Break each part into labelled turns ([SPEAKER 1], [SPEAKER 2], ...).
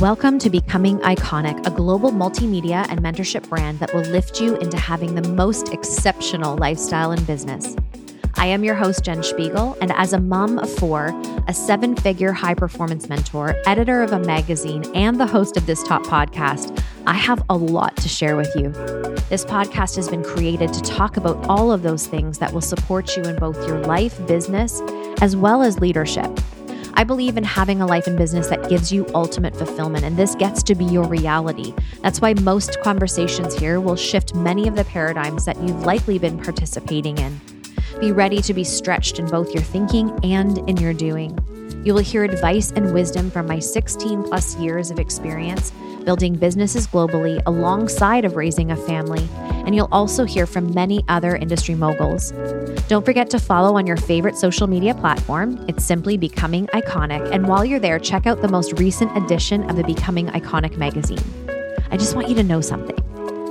[SPEAKER 1] Welcome to Becoming Iconic, a global multimedia and mentorship brand that will lift you into having the most exceptional lifestyle in business. I am your host, Jen Spiegel, and as a mom of four, a seven figure high performance mentor, editor of a magazine, and the host of this top podcast, I have a lot to share with you. This podcast has been created to talk about all of those things that will support you in both your life, business, as well as leadership. I believe in having a life and business that gives you ultimate fulfillment, and this gets to be your reality. That's why most conversations here will shift many of the paradigms that you've likely been participating in. Be ready to be stretched in both your thinking and in your doing. You will hear advice and wisdom from my 16 plus years of experience building businesses globally alongside of raising a family, and you'll also hear from many other industry moguls. Don't forget to follow on your favorite social media platform. It's simply Becoming Iconic, and while you're there, check out the most recent edition of the Becoming Iconic magazine. I just want you to know something.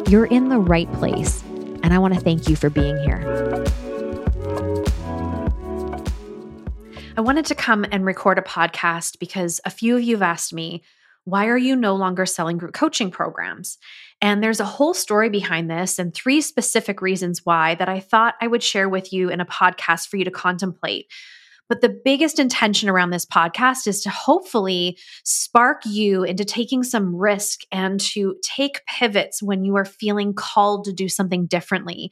[SPEAKER 1] You're in the right place, and I want to thank you for being here. I wanted to come and record a podcast because a few of you have asked me why are you no longer selling group coaching programs? And there's a whole story behind this and three specific reasons why that I thought I would share with you in a podcast for you to contemplate. But the biggest intention around this podcast is to hopefully spark you into taking some risk and to take pivots when you are feeling called to do something differently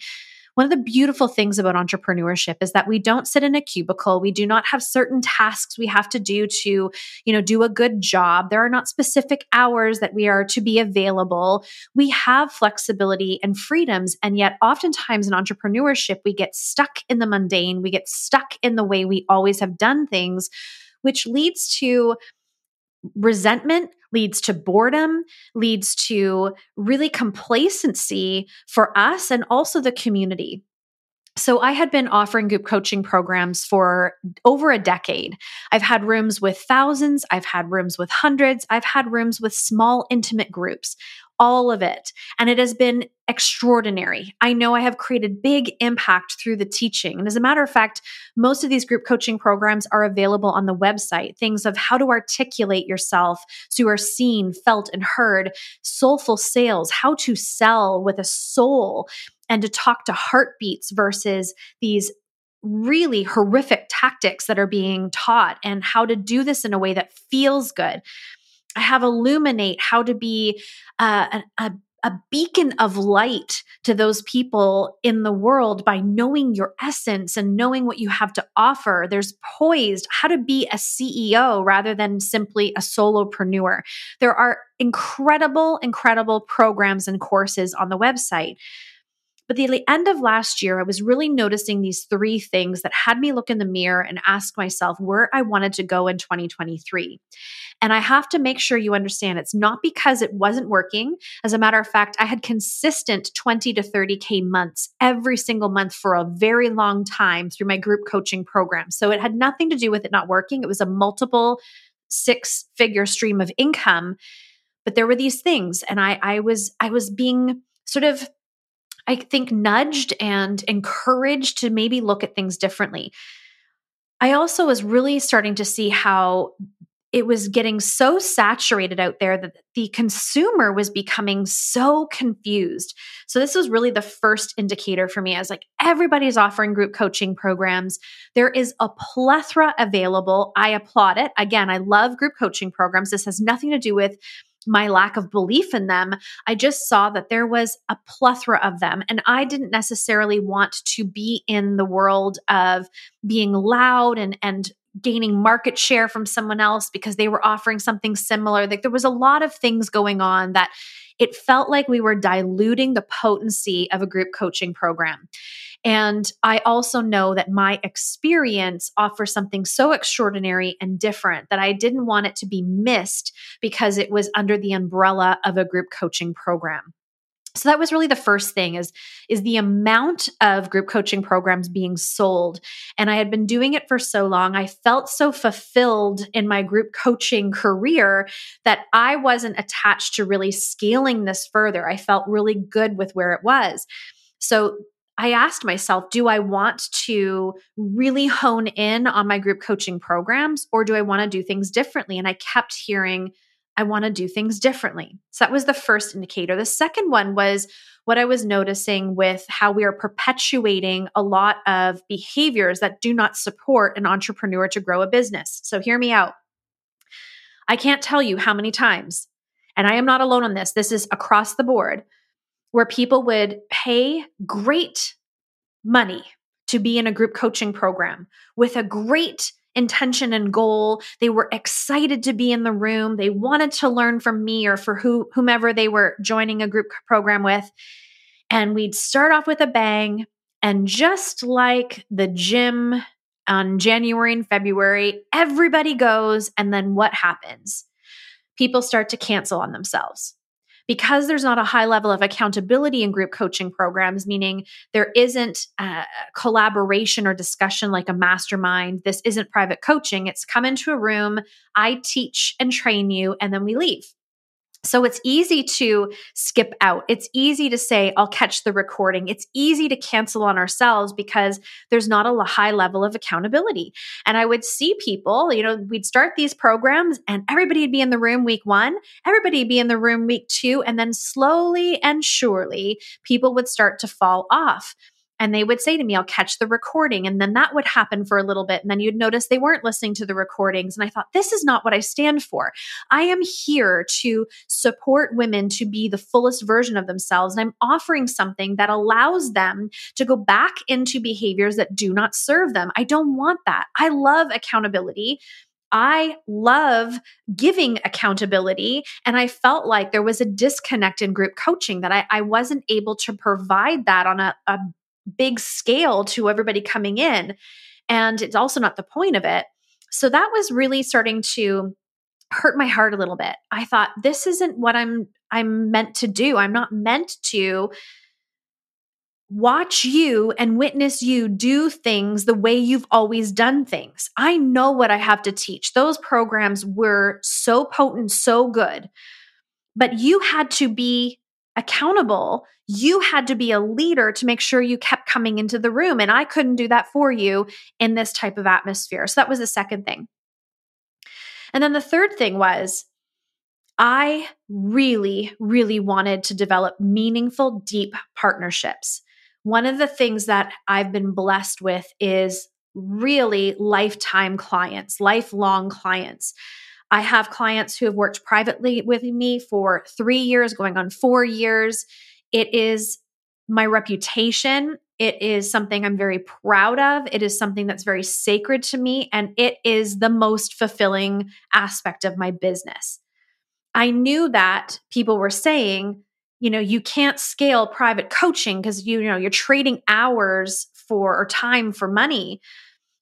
[SPEAKER 1] one of the beautiful things about entrepreneurship is that we don't sit in a cubicle. We do not have certain tasks we have to do to, you know, do a good job. There are not specific hours that we are to be available. We have flexibility and freedoms. And yet, oftentimes in entrepreneurship, we get stuck in the mundane. We get stuck in the way we always have done things, which leads to resentment leads to boredom, leads to really complacency for us and also the community. So, I had been offering group coaching programs for over a decade. I've had rooms with thousands, I've had rooms with hundreds, I've had rooms with small, intimate groups, all of it. And it has been extraordinary. I know I have created big impact through the teaching. And as a matter of fact, most of these group coaching programs are available on the website. Things of how to articulate yourself so you are seen, felt, and heard, soulful sales, how to sell with a soul, and to talk to heartbeats versus these really horrific tactics that are being taught and how to do this in a way that feels good. I have illuminate how to be uh, a, a a beacon of light to those people in the world by knowing your essence and knowing what you have to offer. There's poised how to be a CEO rather than simply a solopreneur. There are incredible, incredible programs and courses on the website. But the end of last year, I was really noticing these three things that had me look in the mirror and ask myself where I wanted to go in 2023. And I have to make sure you understand it's not because it wasn't working. As a matter of fact, I had consistent 20 to 30K months every single month for a very long time through my group coaching program. So it had nothing to do with it not working. It was a multiple six figure stream of income. But there were these things, and I, I was I was being sort of I think, nudged and encouraged to maybe look at things differently. I also was really starting to see how it was getting so saturated out there that the consumer was becoming so confused. So, this was really the first indicator for me. I was like, everybody's offering group coaching programs. There is a plethora available. I applaud it. Again, I love group coaching programs. This has nothing to do with my lack of belief in them. I just saw that there was a plethora of them. And I didn't necessarily want to be in the world of being loud and, and gaining market share from someone else because they were offering something similar. Like there was a lot of things going on that it felt like we were diluting the potency of a group coaching program. And I also know that my experience offers something so extraordinary and different that I didn't want it to be missed because it was under the umbrella of a group coaching program. So that was really the first thing is is the amount of group coaching programs being sold. And i had been doing it for so long i felt so fulfilled in my group coaching career that i wasn't attached to really scaling this further. I felt really good with where it was. So I asked myself, do I want to really hone in on my group coaching programs or do I want to do things differently? And I kept hearing, I want to do things differently. So that was the first indicator. The second one was what I was noticing with how we are perpetuating a lot of behaviors that do not support an entrepreneur to grow a business. So hear me out. I can't tell you how many times, and I am not alone on this, this is across the board, where people would pay great money to be in a group coaching program with a great intention and goal. They were excited to be in the room. They wanted to learn from me or for who, whomever they were joining a group program with. And we'd start off with a bang. And just like the gym on January and February, everybody goes. And then what happens? People start to cancel on themselves because there's not a high level of accountability in group coaching programs, meaning there isn't a collaboration or discussion like a mastermind. This isn't private coaching. It's come into a room, I teach and train you, and then we leave. So it's easy to skip out. It's easy to say, I'll catch the recording. It's easy to cancel on ourselves because there's not a high level of accountability. And I would see people, you know, we'd start these programs and everybody would be in the room week one, everybody would be in the room week two, and then slowly and surely people would start to fall off and they would say to me, I'll catch the recording. And then that would happen for a little bit. And then you'd notice they weren't listening to the recordings. And I thought, this is not what I stand for. I am here to support women to be the fullest version of themselves. And I'm offering something that allows them to go back into behaviors that do not serve them. I don't want that. I love accountability. I love giving accountability. And I felt like there was a disconnect in group coaching that I, I wasn't able to provide that on a, a big scale to everybody coming in. And it's also not the point of it. So that was really starting to hurt my heart a little bit. I thought this isn't what I'm I'm meant to do. I'm not meant to watch you and witness you do things the way you've always done things. I know what I have to teach. Those programs were so potent, so good. But you had to be accountable, you had to be a leader to make sure you kept coming into the room. And I couldn't do that for you in this type of atmosphere. So that was the second thing. And then the third thing was, I really, really wanted to develop meaningful, deep partnerships. One of the things that I've been blessed with is really lifetime clients, lifelong clients. I have clients who have worked privately with me for three years, going on four years. It is my reputation. It is something I'm very proud of. It is something that's very sacred to me. And it is the most fulfilling aspect of my business. I knew that people were saying, you know, you can't scale private coaching because you, you know you're trading hours for or time for money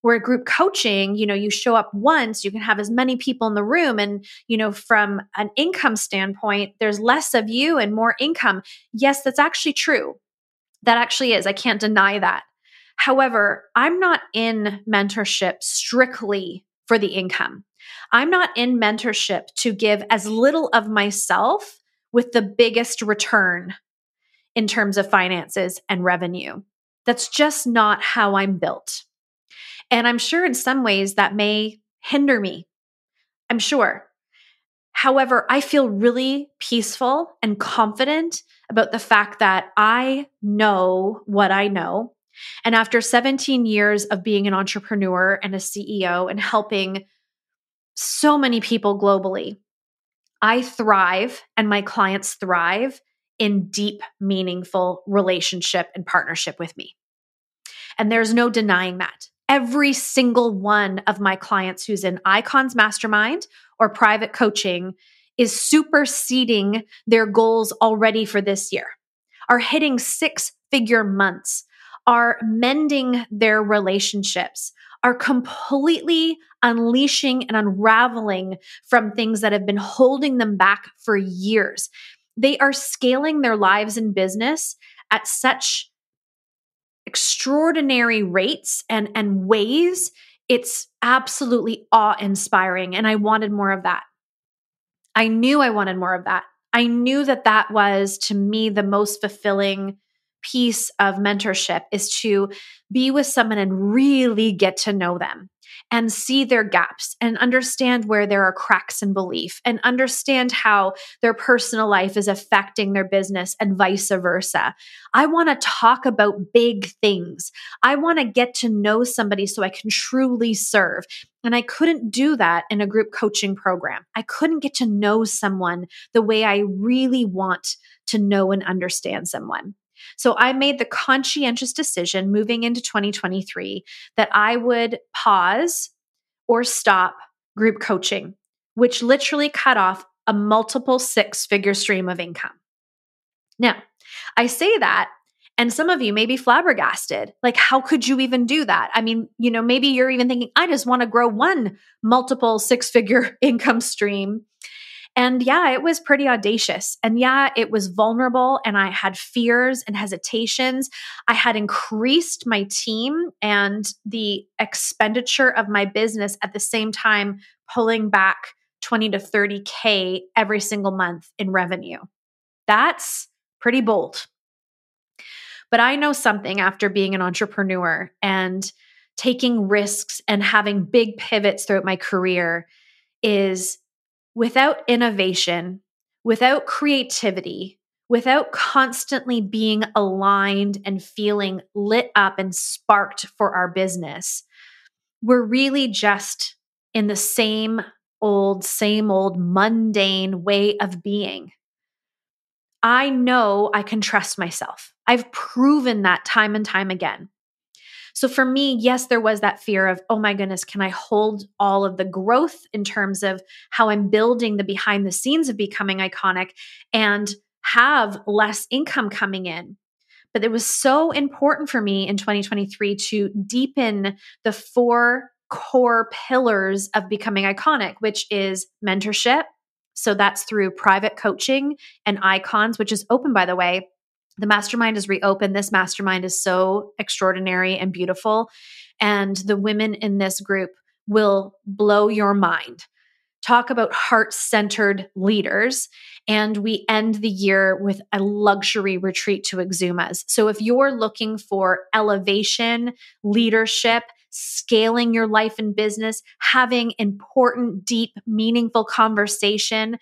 [SPEAKER 1] where group coaching you know you show up once you can have as many people in the room and you know from an income standpoint there's less of you and more income. Yes that's actually true. That actually is. I can't deny that. However i'm not in mentorship strictly for the income. I'm not in mentorship to give as little of myself with the biggest return in terms of finances and revenue. That's just not how i'm built and I'm sure in some ways that may hinder me. I'm sure. However, I feel really peaceful and confident about the fact that I know what I know. And after 17 years of being an entrepreneur and a CEO and helping so many people globally, I thrive and my clients thrive in deep, meaningful relationship and partnership with me. And there's no denying that every single one of my clients who's in Icons Mastermind or private coaching is superseding their goals already for this year, are hitting six figure months, are mending their relationships, are completely unleashing and unraveling from things that have been holding them back for years. They are scaling their lives and business at such extraordinary rates and and ways it's absolutely awe-inspiring and i wanted more of that. I knew i wanted more of that. I knew that that was to me the most fulfilling piece of mentorship is to be with someone and really get to know them and see their gaps and understand where there are cracks in belief and understand how their personal life is affecting their business and vice versa. I want to talk about big things. I want to get to know somebody so I can truly serve. And I couldn't do that in a group coaching program. I couldn't get to know someone the way I really want to know and understand someone. So I made the conscientious decision moving into 2023 that I would pause or stop group coaching, which literally cut off a multiple six figure stream of income. Now, I say that and some of you may be flabbergasted. Like, how could you even do that? I mean, you know, maybe you're even thinking, I just want to grow one multiple six figure income stream. And yeah, it was pretty audacious. And yeah, it was vulnerable. And I had fears and hesitations. I had increased my team and the expenditure of my business at the same time, pulling back 20 to 30K every single month in revenue. That's pretty bold. But I know something after being an entrepreneur and taking risks and having big pivots throughout my career is without innovation, without creativity, without constantly being aligned and feeling lit up and sparked for our business, we're really just in the same old, same old mundane way of being. I know I can trust myself. I've proven that time and time again. So for me, yes, there was that fear of, oh my goodness, can I hold all of the growth in terms of how I'm building the behind the scenes of becoming iconic and have less income coming in? But it was so important for me in 2023 to deepen the four core pillars of becoming iconic, which is mentorship. So that's through private coaching and icons, which is open, by the way, the mastermind is reopened. This mastermind is so extraordinary and beautiful. And the women in this group will blow your mind. Talk about heart centered leaders. And we end the year with a luxury retreat to Exumas. So if you're looking for elevation, leadership, scaling your life and business, having important, deep, meaningful conversation,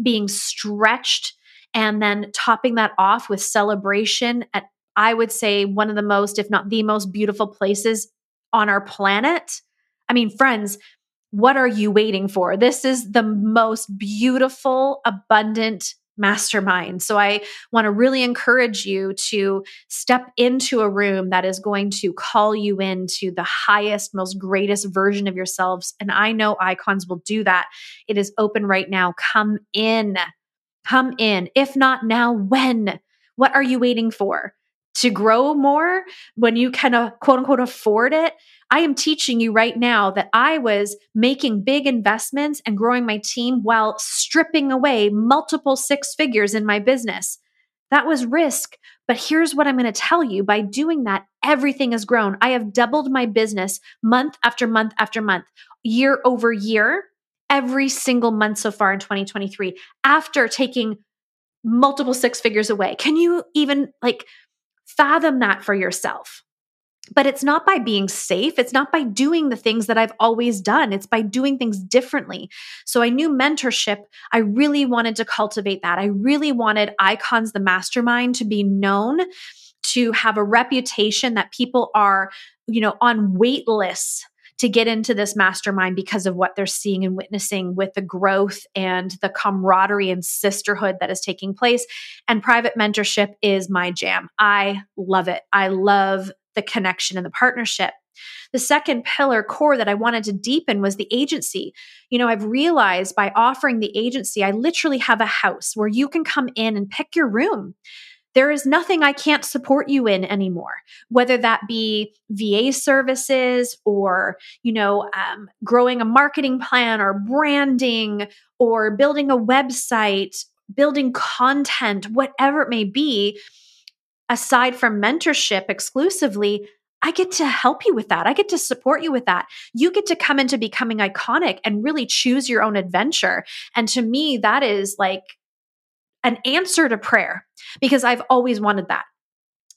[SPEAKER 1] being stretched and then topping that off with celebration at, I would say, one of the most, if not the most beautiful places on our planet. I mean, friends, what are you waiting for? This is the most beautiful, abundant mastermind. So I want to really encourage you to step into a room that is going to call you into the highest, most greatest version of yourselves. And I know icons will do that. It is open right now. Come in. Come in. If not now, when? What are you waiting for? To grow more when you kind of quote unquote afford it? I am teaching you right now that I was making big investments and growing my team while stripping away multiple six figures in my business. That was risk. But here's what I'm going to tell you by doing that, everything has grown. I have doubled my business month after month after month, year over year every single month so far in 2023 after taking multiple six figures away. Can you even like fathom that for yourself? But it's not by being safe. It's not by doing the things that I've always done. It's by doing things differently. So I knew mentorship. I really wanted to cultivate that. I really wanted Icons the Mastermind to be known, to have a reputation that people are, you know, on wait lists to get into this mastermind because of what they're seeing and witnessing with the growth and the camaraderie and sisterhood that is taking place. And private mentorship is my jam. I love it. I love the connection and the partnership. The second pillar core that I wanted to deepen was the agency. You know, I've realized by offering the agency, I literally have a house where you can come in and pick your room. There is nothing I can't support you in anymore, whether that be VA services or, you know, um, growing a marketing plan or branding or building a website, building content, whatever it may be. Aside from mentorship exclusively, I get to help you with that. I get to support you with that. You get to come into becoming iconic and really choose your own adventure. And to me, that is like an answer to prayer because I've always wanted that.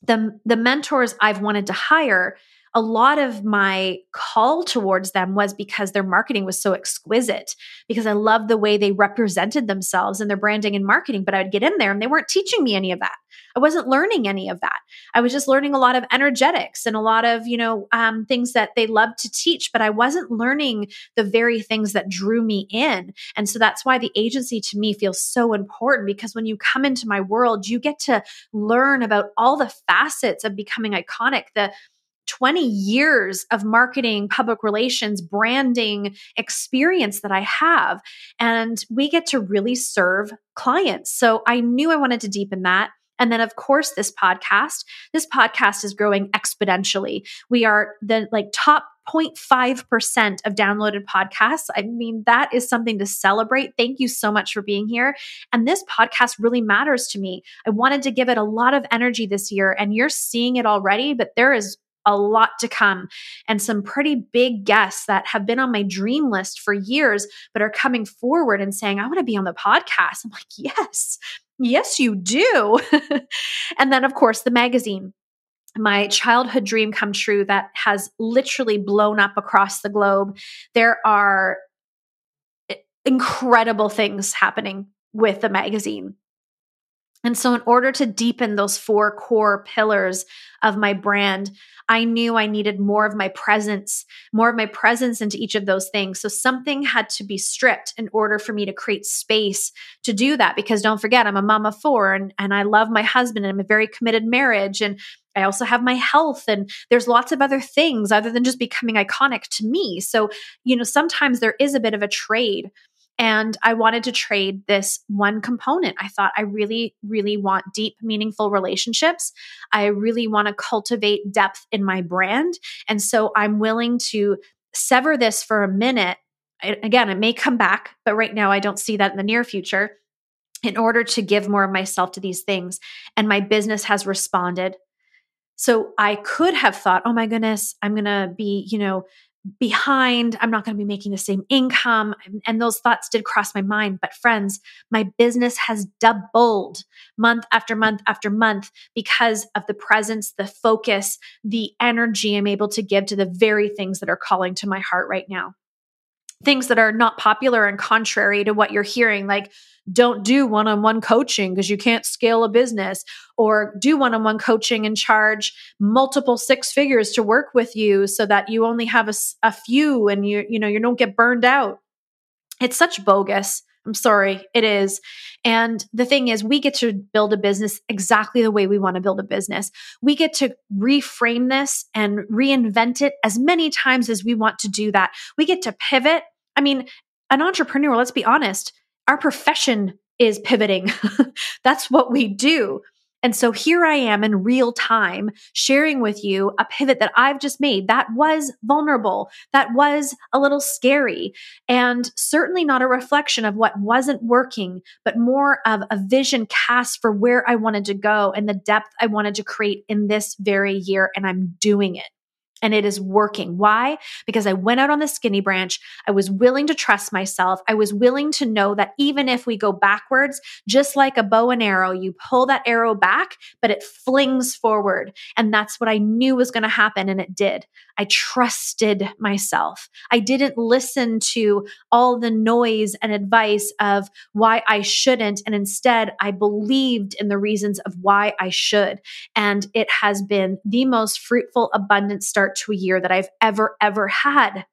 [SPEAKER 1] The the mentors I've wanted to hire a lot of my call towards them was because their marketing was so exquisite, because I loved the way they represented themselves and their branding and marketing. But I would get in there and they weren't teaching me any of that. I wasn't learning any of that. I was just learning a lot of energetics and a lot of, you know, um, things that they love to teach, but I wasn't learning the very things that drew me in. And so that's why the agency to me feels so important because when you come into my world, you get to learn about all the facets of becoming iconic, the 20 years of marketing, public relations, branding experience that I have. And we get to really serve clients. So I knew I wanted to deepen that. And then, of course, this podcast. This podcast is growing exponentially. We are the like top 0.5% of downloaded podcasts. I mean, that is something to celebrate. Thank you so much for being here. And this podcast really matters to me. I wanted to give it a lot of energy this year, and you're seeing it already, but there is a lot to come and some pretty big guests that have been on my dream list for years, but are coming forward and saying, I want to be on the podcast. I'm like, yes, yes, you do. and then, of course, the magazine my childhood dream come true that has literally blown up across the globe. There are eh, incredible things happening with the magazine. And so, in order to deepen those four core pillars of my brand, I knew I needed more of my presence, more of my presence into each of those things. So, something had to be stripped in order for me to create space to do that. Because don't forget, I'm a of four and, and I love my husband and I'm a very committed marriage. And I also have my health and there's lots of other things other than just becoming iconic to me. So, you know, sometimes there is a bit of a trade and I wanted to trade this one component. I thought, I really, really want deep, meaningful relationships. I really want to cultivate depth in my brand. And so I'm willing to sever this for a minute. I, again, it may come back, but right now I don't see that in the near future in order to give more of myself to these things. And my business has responded. So I could have thought, oh my goodness, I'm going to be, you know, behind. I'm not going to be making the same income. And those thoughts did cross my mind. But, friends, my business has doubled month after month after month because of the presence, the focus, the energy I'm able to give to the very things that are calling to my heart right now things that are not popular and contrary to what you're hearing, like don't do one on one coaching because you can't scale a business, or do one on one coaching and charge multiple six figures to work with you so that you only have a, a few and you, you know, you don't get burned out. It's such bogus. I'm sorry, it is. And the thing is, we get to build a business exactly the way we want to build a business. We get to reframe this and reinvent it as many times as we want to do that. We get to pivot. I mean, an entrepreneur, let's be honest, our profession is pivoting. That's what we do. And so here I am in real time sharing with you a pivot that I've just made that was vulnerable, that was a little scary, and certainly not a reflection of what wasn't working, but more of a vision cast for where I wanted to go and the depth I wanted to create in this very year. And I'm doing it and it is working. Why? Because I went out on the skinny branch. I was willing to trust myself. I was willing to know that even if we go backwards, just like a bow and arrow, you pull that arrow back, but it flings forward. And that's what I knew was going to happen. And it did. I trusted myself. I didn't listen to all the noise and advice of why I shouldn't. And instead, I believed in the reasons of why I should. And it has been the most fruitful, abundant start to a year that I've ever, ever had.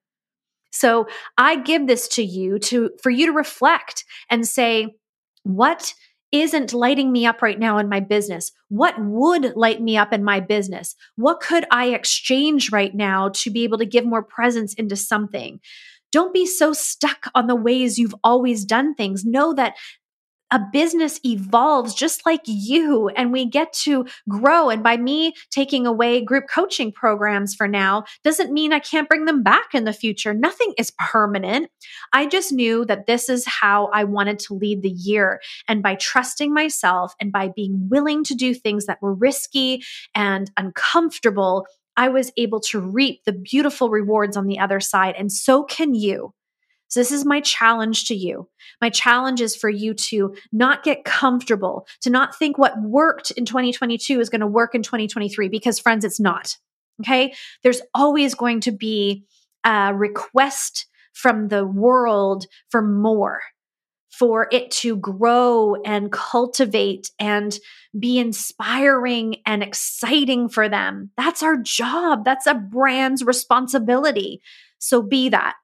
[SPEAKER 1] So I give this to you to, for you to reflect and say, what isn't lighting me up right now in my business? What would light me up in my business? What could I exchange right now to be able to give more presence into something? Don't be so stuck on the ways you've always done things. Know that a business evolves just like you and we get to grow. And by me taking away group coaching programs for now doesn't mean I can't bring them back in the future. Nothing is permanent. I just knew that this is how I wanted to lead the year. And by trusting myself and by being willing to do things that were risky and uncomfortable, I was able to reap the beautiful rewards on the other side. And so can you. So, this is my challenge to you. My challenge is for you to not get comfortable, to not think what worked in 2022 is going to work in 2023, because, friends, it's not. Okay. There's always going to be a request from the world for more for it to grow and cultivate and be inspiring and exciting for them. That's our job. That's a brand's responsibility. So be that.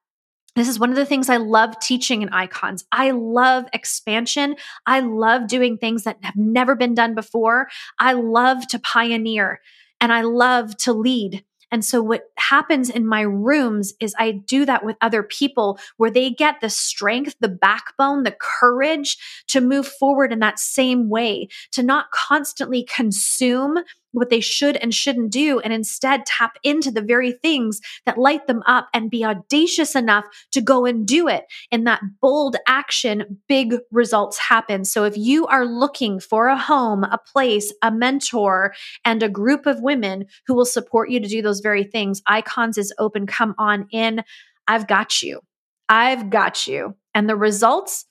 [SPEAKER 1] This is one of the things I love teaching in icons. I love expansion. I love doing things that have never been done before. I love to pioneer and I love to lead. And so what happens in my rooms is I do that with other people where they get the strength, the backbone, the courage to move forward in that same way, to not constantly consume what they should and shouldn't do and instead tap into the very things that light them up and be audacious enough to go and do it. In that bold action, big results happen. So if you are looking for a home, a place, a mentor, and a group of women who will support you to do those very things, Icons is open. Come on in. I've got you. I've got you. And the results,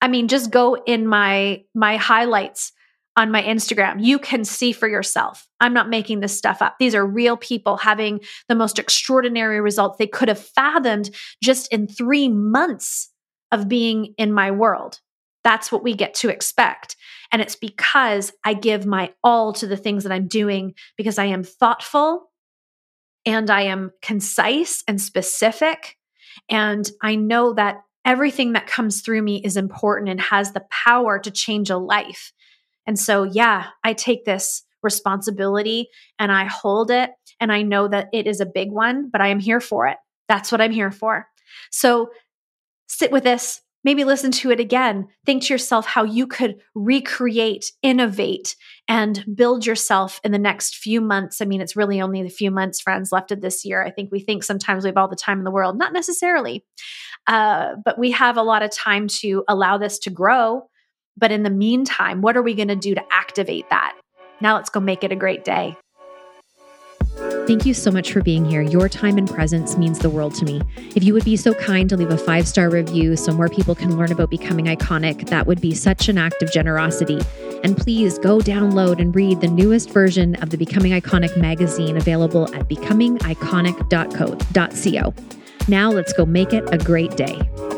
[SPEAKER 1] I mean, just go in my my highlights on my Instagram. You can see for yourself. I'm not making this stuff up. These are real people having the most extraordinary results they could have fathomed just in three months of being in my world. That's what we get to expect. And it's because I give my all to the things that I'm doing because I am thoughtful and I am concise and specific. And I know that everything that comes through me is important and has the power to change a life. And so, yeah, I take this responsibility and I hold it. And I know that it is a big one, but I am here for it. That's what I'm here for. So sit with this, maybe listen to it again. Think to yourself how you could recreate, innovate, and build yourself in the next few months. I mean, it's really only a few months, friends, left of this year. I think we think sometimes we have all the time in the world. Not necessarily. Uh, but we have a lot of time to allow this to grow but in the meantime, what are we going to do to activate that? Now let's go make it a great day.
[SPEAKER 2] Thank you so much for being here. Your time and presence means the world to me. If you would be so kind to leave a five star review so more people can learn about becoming iconic, that would be such an act of generosity. And please go download and read the newest version of the Becoming Iconic magazine available at becomingiconic.co. Now let's go make it a great day.